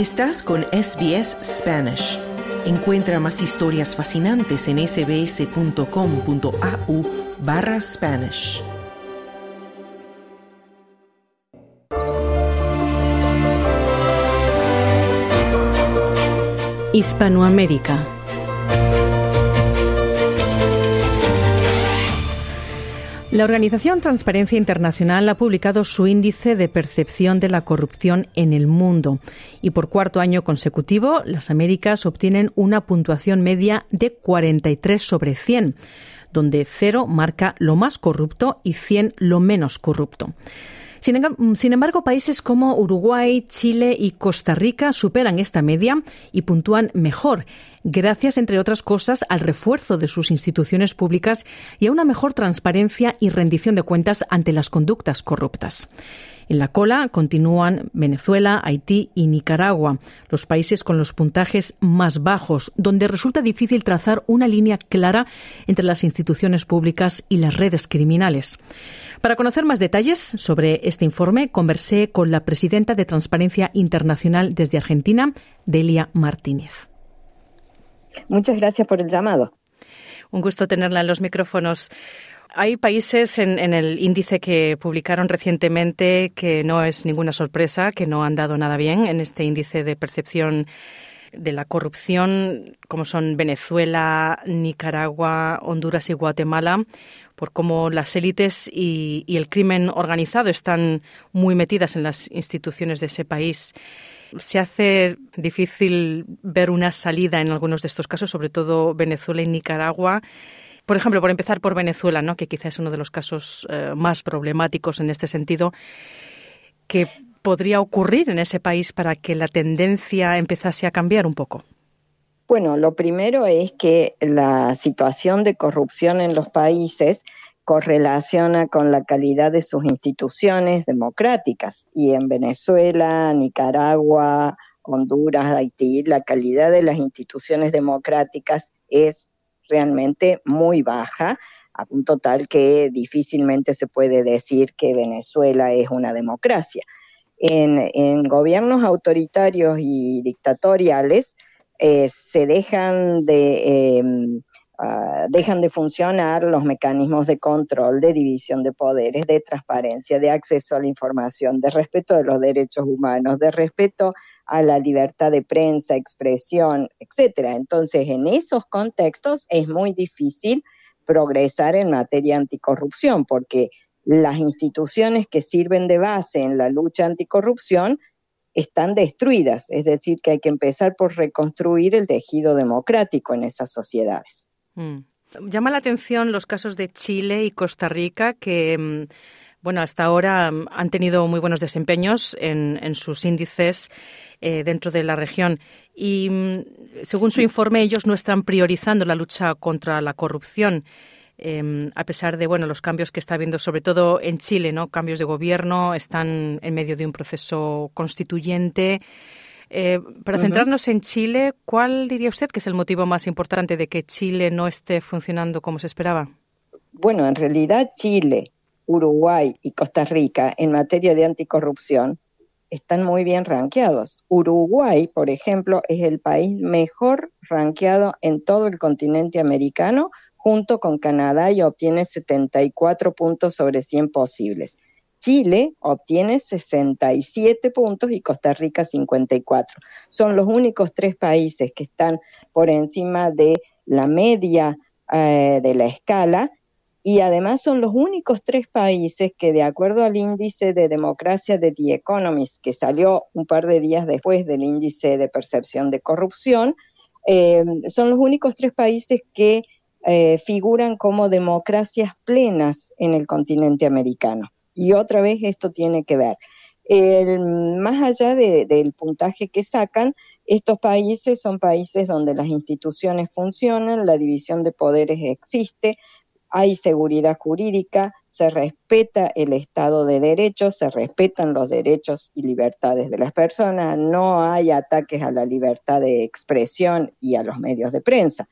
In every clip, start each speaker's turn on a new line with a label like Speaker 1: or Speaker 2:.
Speaker 1: Estás con SBS Spanish. Encuentra más historias fascinantes en sbs.com.au barra Spanish.
Speaker 2: Hispanoamérica La organización Transparencia Internacional ha publicado su índice de percepción de la corrupción en el mundo y por cuarto año consecutivo las Américas obtienen una puntuación media de 43 sobre 100, donde 0 marca lo más corrupto y 100 lo menos corrupto. Sin embargo, países como Uruguay, Chile y Costa Rica superan esta media y puntúan mejor, gracias, entre otras cosas, al refuerzo de sus instituciones públicas y a una mejor transparencia y rendición de cuentas ante las conductas corruptas. En la cola continúan Venezuela, Haití y Nicaragua, los países con los puntajes más bajos, donde resulta difícil trazar una línea clara entre las instituciones públicas y las redes criminales. Para conocer más detalles sobre este informe, conversé con la presidenta de Transparencia Internacional desde Argentina, Delia Martínez.
Speaker 3: Muchas gracias por el llamado.
Speaker 2: Un gusto tenerla en los micrófonos. Hay países en, el índice que publicaron recientemente que no es ninguna sorpresa, que no han dado nada bien en este índice de percepción de la corrupción, como son Venezuela, Nicaragua, Honduras y Guatemala, por cómo las élites y, y el crimen organizado están muy metidas en las instituciones de ese país se hace difícil ver una salida en algunos de estos casos, sobre todo Venezuela y Nicaragua. Por ejemplo, por empezar por Venezuela, ¿no? que quizás es uno de los casos eh, más problemáticos en este sentido, ¿qué podría ocurrir en ese país para que la tendencia empezase a cambiar un poco?
Speaker 3: Bueno, lo primero es que la situación de corrupción en los países correlaciona con la calidad de sus instituciones democráticas. Y en Venezuela, Nicaragua, Honduras, Haití, la calidad de las instituciones democráticas es realmente muy baja, a punto tal que difícilmente se puede decir que Venezuela es una democracia. En, gobiernos autoritarios y dictatoriales eh, se dejan de Ah, dejan de funcionar los mecanismos de control, de división de poderes, de transparencia, de acceso a la información, de respeto de los derechos humanos, de respeto a la libertad de prensa, expresión, etcétera. Entonces, en esos contextos es muy difícil progresar en materia anticorrupción, porque las instituciones que sirven de base en la lucha anticorrupción están destruidas, es decir, que hay que empezar por reconstruir el tejido democrático en esas sociedades.
Speaker 2: Mm. Llama la atención los casos de Chile y Costa Rica que, mm, bueno, hasta ahora mm, han tenido muy buenos desempeños en, sus índices eh, dentro de la región. Y según su informe, ellos no están priorizando la lucha contra la corrupción. Em, a pesar de bueno los cambios que está habiendo sobre todo en Chile no cambios de gobierno están en medio de un proceso constituyente eh, para centrarnos en Chile, ¿cuál diría usted que es el motivo más importante de que Chile no esté funcionando como se esperaba?
Speaker 3: Bueno, en realidad Chile, Uruguay y Costa Rica en materia de anticorrupción están muy bien ranqueados. Uruguay, por ejemplo, es el país mejor ranqueado en todo el continente americano, junto con Canadá y obtiene 74 puntos sobre 100 posibles. Chile obtiene 67 puntos y Costa Rica 54. Son los únicos tres países que están por encima de la media eh, de la escala y además son los únicos tres países que de acuerdo al índice de democracia de The Economist, que salió un par de días después del índice de percepción de corrupción, eh, son los únicos tres países que eh, figuran como democracias plenas en el continente americano. Y otra vez esto tiene que ver. más allá del puntaje que sacan, estos países son países donde las instituciones funcionan, la división de poderes existe, hay seguridad jurídica, se respeta el Estado de Derecho, se respetan los derechos y libertades de las personas, no hay ataques a la libertad de expresión y a los medios de prensa.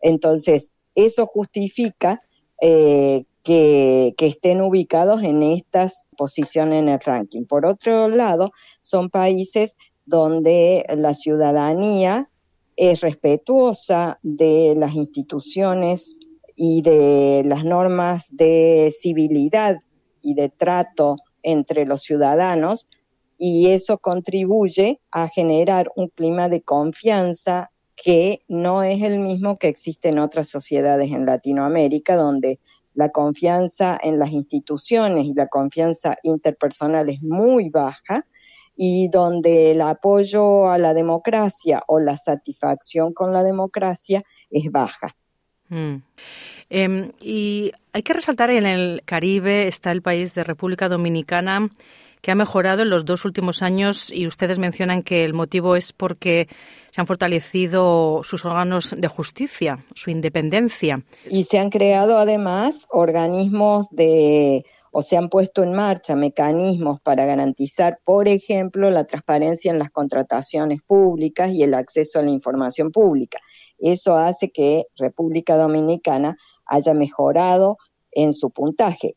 Speaker 3: Entonces, eso justifica eh, que, estén ubicados en estas posiciones en el ranking. Por otro lado, son países donde la ciudadanía es respetuosa de las instituciones y de las normas de civilidad y de trato entre los ciudadanos y eso contribuye a generar un clima de confianza que no es el mismo que existe en otras sociedades en Latinoamérica, donde la confianza en las instituciones y la confianza interpersonal es muy baja y donde el apoyo a la democracia o la satisfacción con la democracia es baja.
Speaker 2: Mm. Em, y hay que resaltar en el Caribe está el país de República Dominicana que ha mejorado en los dos últimos años y ustedes mencionan que el motivo es porque se han fortalecido sus órganos de justicia, su independencia.
Speaker 3: Y se han creado además organismos de o se han puesto en marcha mecanismos para garantizar, por ejemplo, la transparencia en las contrataciones públicas y el acceso a la información pública. Eso hace que República Dominicana haya mejorado en su puntaje.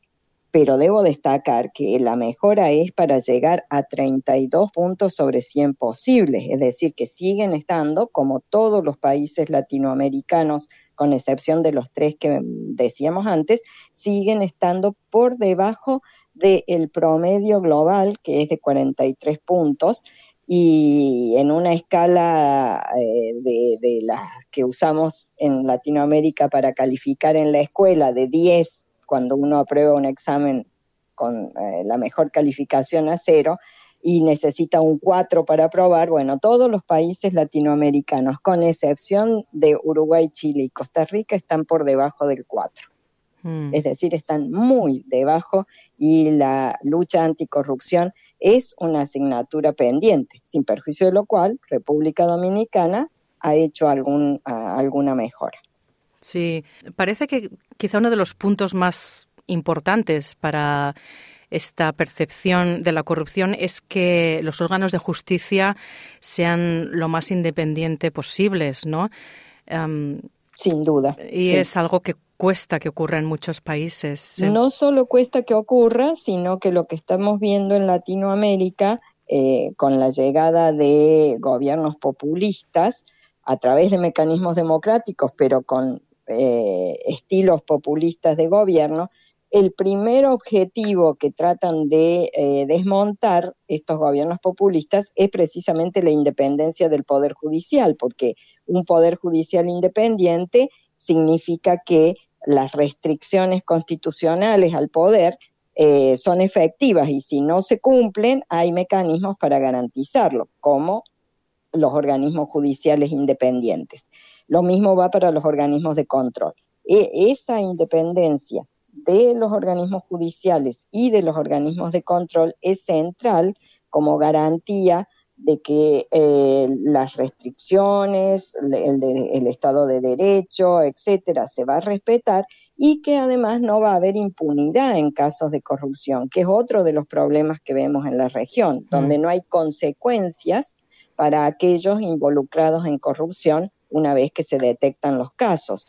Speaker 3: Pero debo destacar que la mejora es para llegar a 32 puntos sobre 100 posibles, es decir, que siguen estando, como todos los países latinoamericanos, con excepción de los tres que decíamos antes, siguen estando por debajo del promedio global, que es de 43 puntos, y en una escala eh, de, las que usamos en Latinoamérica para calificar en la escuela de 10, cuando uno aprueba un examen con eh, la mejor calificación a cero, y necesita un 4 para aprobar, bueno, todos los países latinoamericanos, con excepción de Uruguay, Chile y Costa Rica, están por debajo del 4. Mm. Es decir, están muy debajo y la lucha anticorrupción es una asignatura pendiente, sin perjuicio de lo cual República Dominicana ha hecho algún, alguna mejora.
Speaker 2: Sí, parece que quizá uno de los puntos más importantes para esta percepción de la corrupción es que los órganos de justicia sean lo más independiente posibles, ¿no?
Speaker 3: Sin duda.
Speaker 2: Y es algo que cuesta que ocurra en muchos países.
Speaker 3: No solo cuesta que ocurra, sino que lo que estamos viendo en Latinoamérica eh, con la llegada de gobiernos populistas a través de mecanismos democráticos, pero con eh, estilos populistas de gobierno, el primer objetivo que tratan de eh, desmontar estos gobiernos populistas es precisamente la independencia del Poder Judicial, porque un Poder Judicial independiente significa que las restricciones constitucionales al poder eh, son efectivas y si no se cumplen hay mecanismos para garantizarlo, como los organismos judiciales independientes. Lo mismo va para los organismos de control. E, esa independencia de los organismos judiciales y de los organismos de control es central como garantía de que eh, las restricciones, el, Estado de Derecho, etcétera, se va a respetar y que además no va a haber impunidad en casos de corrupción, que es otro de los problemas que vemos en la región, mm. donde no hay consecuencias para aquellos involucrados en corrupción una vez que se detectan los casos.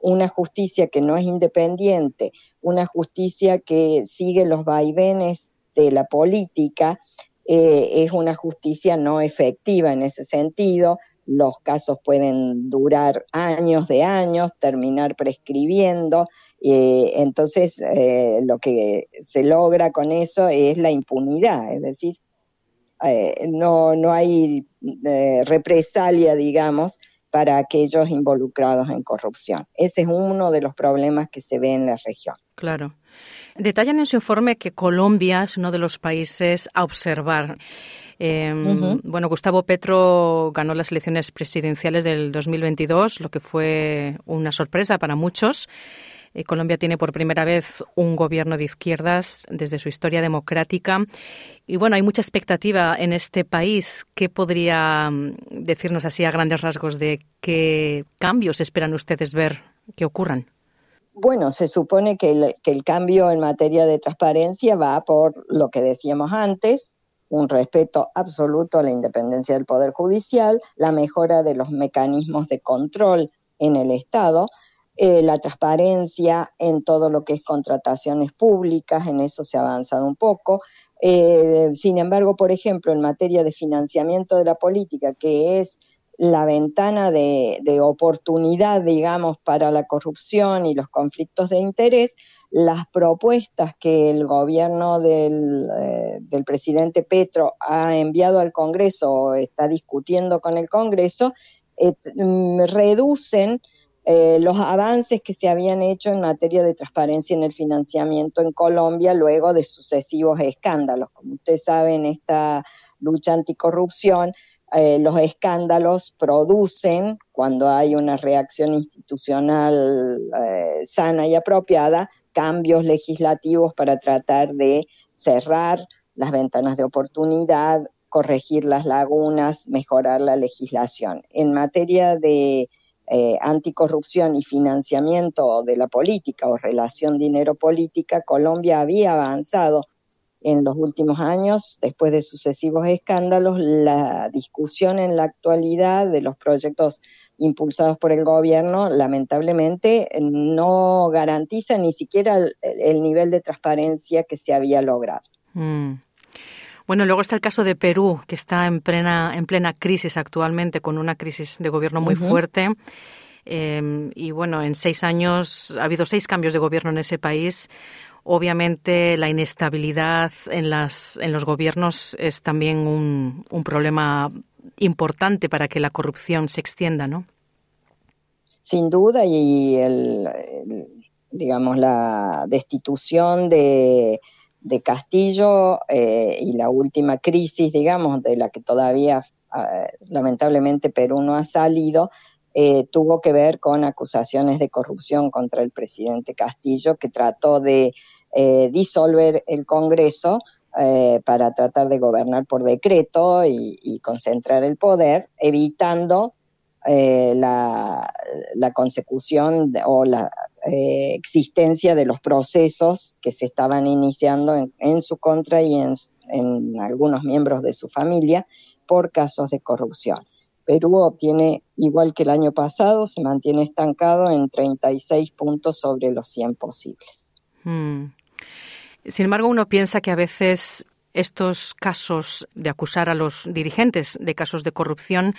Speaker 3: una justicia que no es independiente, una justicia que sigue los vaivenes de la política, eh, es una justicia no efectiva en ese sentido. Los casos pueden durar años de años, terminar prescribiendo. Eh, entonces, eh, lo que se logra con eso es la impunidad, es decir, no, no hay represalia, digamos, para aquellos involucrados en corrupción. Ese es uno de los problemas que se ve en la región.
Speaker 2: Claro. Detallan en su informe que Colombia es uno de los países a observar. Em, bueno, Gustavo Petro ganó las elecciones presidenciales del 2022, lo que fue una sorpresa para muchos. Eh, Colombia tiene por primera vez un gobierno de izquierdas desde su historia democrática. Y bueno, hay mucha expectativa en este país. ¿Qué podría mm, decirnos así a grandes rasgos de qué cambios esperan ustedes ver que ocurran?
Speaker 3: Bueno, se supone que el, cambio en materia de transparencia va por lo que decíamos antes, un respeto absoluto a la independencia del Poder Judicial, la mejora de los mecanismos de control en el Estado, eh, la transparencia en todo lo que es contrataciones públicas, en eso se ha avanzado un poco. Eh, sin embargo, por ejemplo, en materia de financiamiento de la política, que es la ventana de, oportunidad, digamos, para la corrupción y los conflictos de interés, las propuestas que el gobierno del, eh, presidente Petro ha enviado al Congreso o está discutiendo con el Congreso, mm, reducen eh, los avances que se habían hecho en materia de transparencia en el financiamiento en Colombia luego de sucesivos escándalos. Como ustedes saben, esta lucha anticorrupción, eh, los escándalos producen, cuando hay una reacción institucional eh, sana y apropiada, cambios legislativos para tratar de cerrar las ventanas de oportunidad, corregir las lagunas, mejorar la legislación. En materia de eh, anticorrupción y financiamiento de la política o relación dinero-política, Colombia había avanzado en los últimos años, después de sucesivos escándalos, la discusión en la actualidad de los proyectos impulsados por el gobierno, lamentablemente, no garantiza ni siquiera el, nivel de transparencia que se había logrado. Mm.
Speaker 2: Bueno, luego está el caso de Perú, que está en plena, en plena crisis actualmente, con una crisis de gobierno muy fuerte. Em, y bueno, en seis años ha habido seis cambios de gobierno en ese país. Obviamente la inestabilidad en, las, en los gobiernos es también un, un problema importante para que la corrupción se extienda, ¿no?
Speaker 3: Sin duda, y el digamos, la destitución de de Castillo eh, y la última crisis, digamos, de la que todavía ah, lamentablemente Perú no ha salido, eh, tuvo que ver con acusaciones de corrupción contra el presidente Castillo, que trató de eh, disolver el Congreso para tratar de gobernar por decreto y, concentrar el poder, evitando la, consecución o la eh, existencia de los procesos que se estaban iniciando en, su contra y en, algunos miembros de su familia por casos de corrupción. Perú obtiene, igual que el año pasado, se mantiene estancado en 36 puntos sobre los 100 posibles. Hmm.
Speaker 2: Sin embargo, uno piensa que a veces estos casos de acusar a los dirigentes de casos de corrupción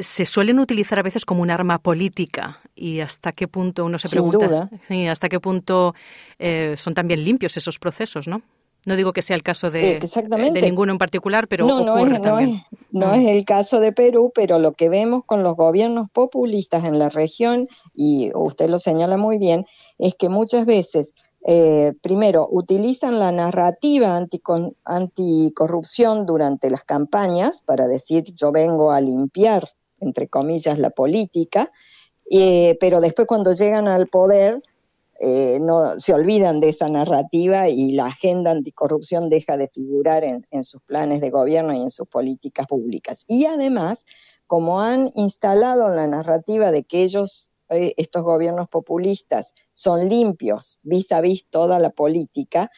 Speaker 2: se suelen utilizar a veces como un arma política y hasta qué punto uno se pregunta hasta qué punto eh, son también limpios esos procesos, ¿no? No digo que sea el caso de, de ninguno en particular, pero
Speaker 3: no,
Speaker 2: ocurre
Speaker 3: es,
Speaker 2: también.
Speaker 3: No, es, el caso de Perú, pero lo que vemos con los gobiernos populistas en la región, y usted lo señala muy bien, es que muchas veces eh, primero, utilizan la narrativa anticorrupción durante las campañas para decir yo vengo a limpiar, entre comillas, la política, eh, pero después cuando llegan al poder eh, no se olvidan de esa narrativa y la agenda anticorrupción deja de figurar en, en sus planes de gobierno y en sus políticas públicas. Y además, como han instalado la narrativa de que ellos eh, estos gobiernos populistas son limpios vis a vis toda la política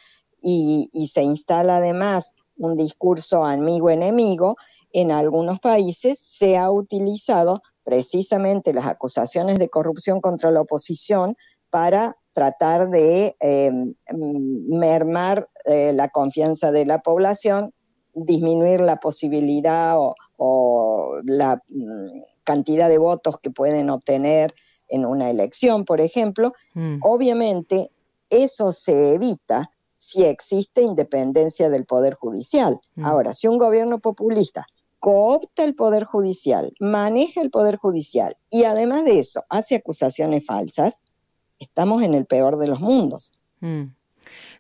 Speaker 3: y, se instala además un discurso amigo-enemigo, en algunos países se ha utilizado precisamente las acusaciones de corrupción contra la oposición para tratar de em, mermar eh, la confianza de la población, disminuir la posibilidad o la mm, cantidad de votos que pueden obtener en una elección, por ejemplo, mm. obviamente eso se evita si existe independencia del Poder Judicial. Mm. Ahora, si un gobierno populista coopta el Poder Judicial, maneja el Poder Judicial y además de eso hace acusaciones falsas, estamos en el peor de los mundos. Mm.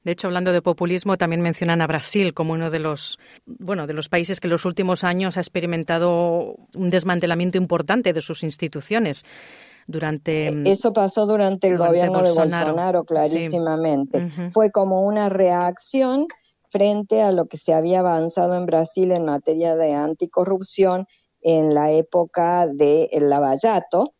Speaker 2: De hecho, hablando de populismo, también mencionan a Brasil como uno de los, bueno, de los países que en los últimos años ha experimentado un desmantelamiento importante de sus instituciones durante...
Speaker 3: E, eso pasó durante el gobierno de Bolsonaro, clarísimamente. Fue como una reacción frente a lo que se había avanzado en Brasil en materia de anticorrupción en la época del Lavallato,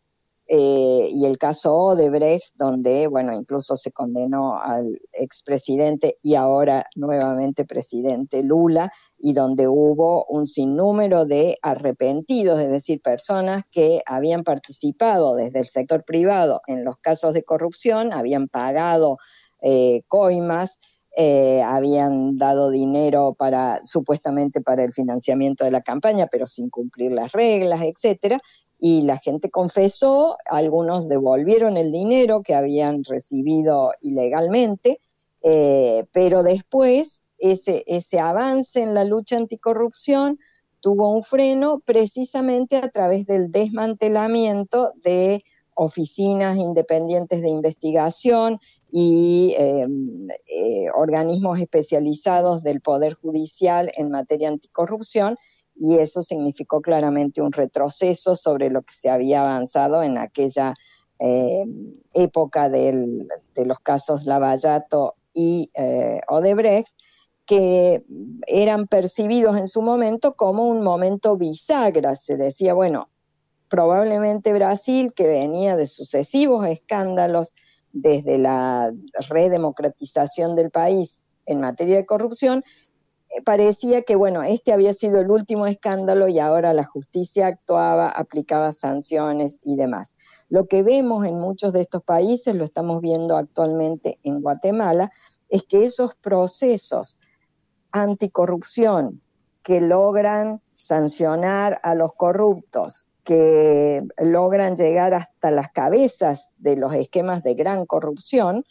Speaker 3: eh, y el caso Odebrecht, donde, bueno, incluso se condenó al expresidente y ahora nuevamente presidente Lula, y donde hubo un sinnúmero de arrepentidos, es decir, personas que habían participado desde el sector privado en los casos de corrupción, habían pagado eh, coimas, eh, habían dado dinero para supuestamente para el financiamiento de la campaña, pero sin cumplir las reglas, etcétera, y la gente confesó, algunos devolvieron el dinero que habían recibido ilegalmente, eh, pero después ese, ese avance en la lucha anticorrupción tuvo un freno precisamente a través del desmantelamiento de oficinas independientes de investigación y em, eh, organismos especializados del Poder Judicial en materia anticorrupción y eso significó claramente un retroceso sobre lo que se había avanzado en aquella eh, época de los casos Lavallato y eh, Odebrecht, que eran percibidos en su momento como un momento bisagra. Se decía, bueno, probablemente Brasil, que venía de sucesivos escándalos desde la redemocratización del país en materia de corrupción, parecía que, bueno, este había sido el último escándalo y ahora la justicia actuaba, aplicaba sanciones y demás. Lo que vemos en muchos de estos países, lo estamos viendo actualmente en Guatemala, es que esos procesos anticorrupción que logran sancionar a los corruptos, que logran llegar hasta las cabezas de los esquemas de gran corrupción,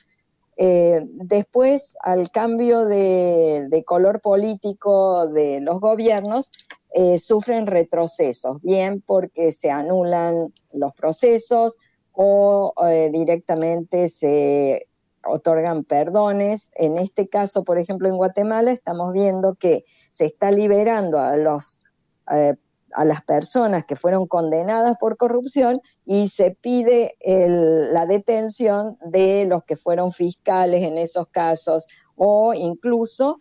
Speaker 3: eh, después, al cambio de, color político de los gobiernos, eh, sufren retrocesos, bien porque se anulan los procesos o eh, directamente se otorgan perdones. En este caso, por ejemplo, en Guatemala estamos viendo que se está liberando a los a las personas que fueron condenadas por corrupción y se pide la detención de los que fueron fiscales en esos casos o incluso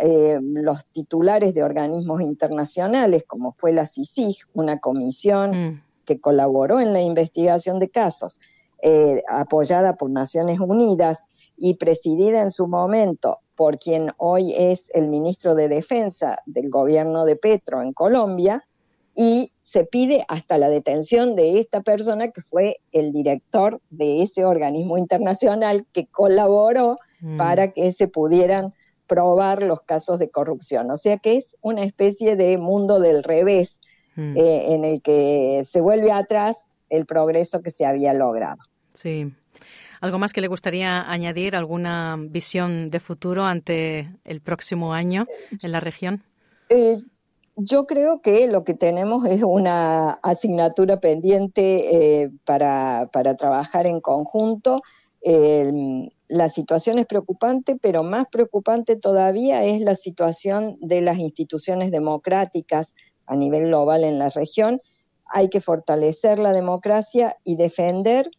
Speaker 3: eh, los titulares de organismos internacionales, como fue la CICIG, una comisión mm. que colaboró en la investigación de casos, eh, apoyada por Naciones Unidas y presidida en su momento por quien hoy es el ministro de Defensa del gobierno de Petro en Colombia, y se pide hasta la detención de esta persona que fue el director de ese organismo internacional que colaboró mm. para que se pudieran probar los casos de corrupción. O sea que es una especie de mundo del revés mm. eh, en el que se vuelve atrás el progreso que se había logrado.
Speaker 2: Sí. ¿Algo más que le gustaría añadir? ¿Alguna visión de futuro ante el próximo año en la región?
Speaker 3: Eh, yo creo que lo que tenemos es una asignatura pendiente eh, para, trabajar en conjunto. la situación es preocupante, pero más preocupante todavía es la situación de las instituciones democráticas a nivel global en la región. Hay que fortalecer la democracia y defender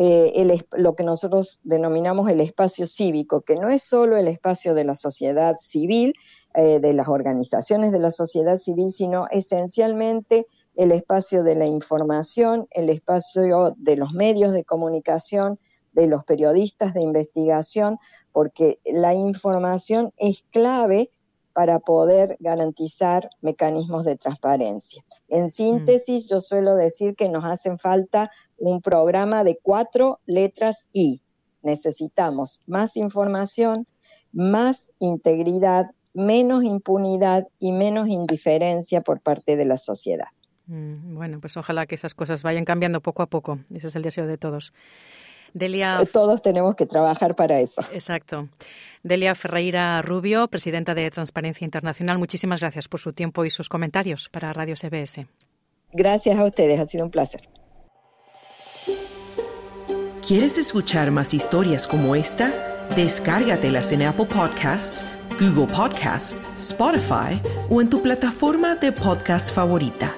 Speaker 3: eh, lo que nosotros denominamos el espacio cívico, que no es solo el espacio de la sociedad civil, eh, de las organizaciones de la sociedad civil, sino esencialmente el espacio de la información, el espacio de los medios de comunicación, de los periodistas de investigación, porque la información es clave para poder garantizar mecanismos de transparencia. En síntesis, yo suelo decir que nos hacen falta un programa de cuatro letras I. Necesitamos más información, más integridad, menos impunidad y menos indiferencia por parte de la sociedad.
Speaker 2: Mm, bueno, pues ojalá que esas cosas vayan cambiando poco a poco. Ese es el deseo de todos. Delia...
Speaker 3: Eh, todos tenemos que trabajar para eso.
Speaker 2: Exacto. Delia Ferreira Rubio, presidenta de Transparencia Internacional, muchísimas gracias por su tiempo y sus comentarios para Radio CBS.
Speaker 3: Gracias a ustedes, ha sido un placer.
Speaker 1: ¿Quieres escuchar más historias como esta? Descárgatelas en Apple Podcasts, Google Podcasts, Spotify o en tu plataforma de podcast favorita.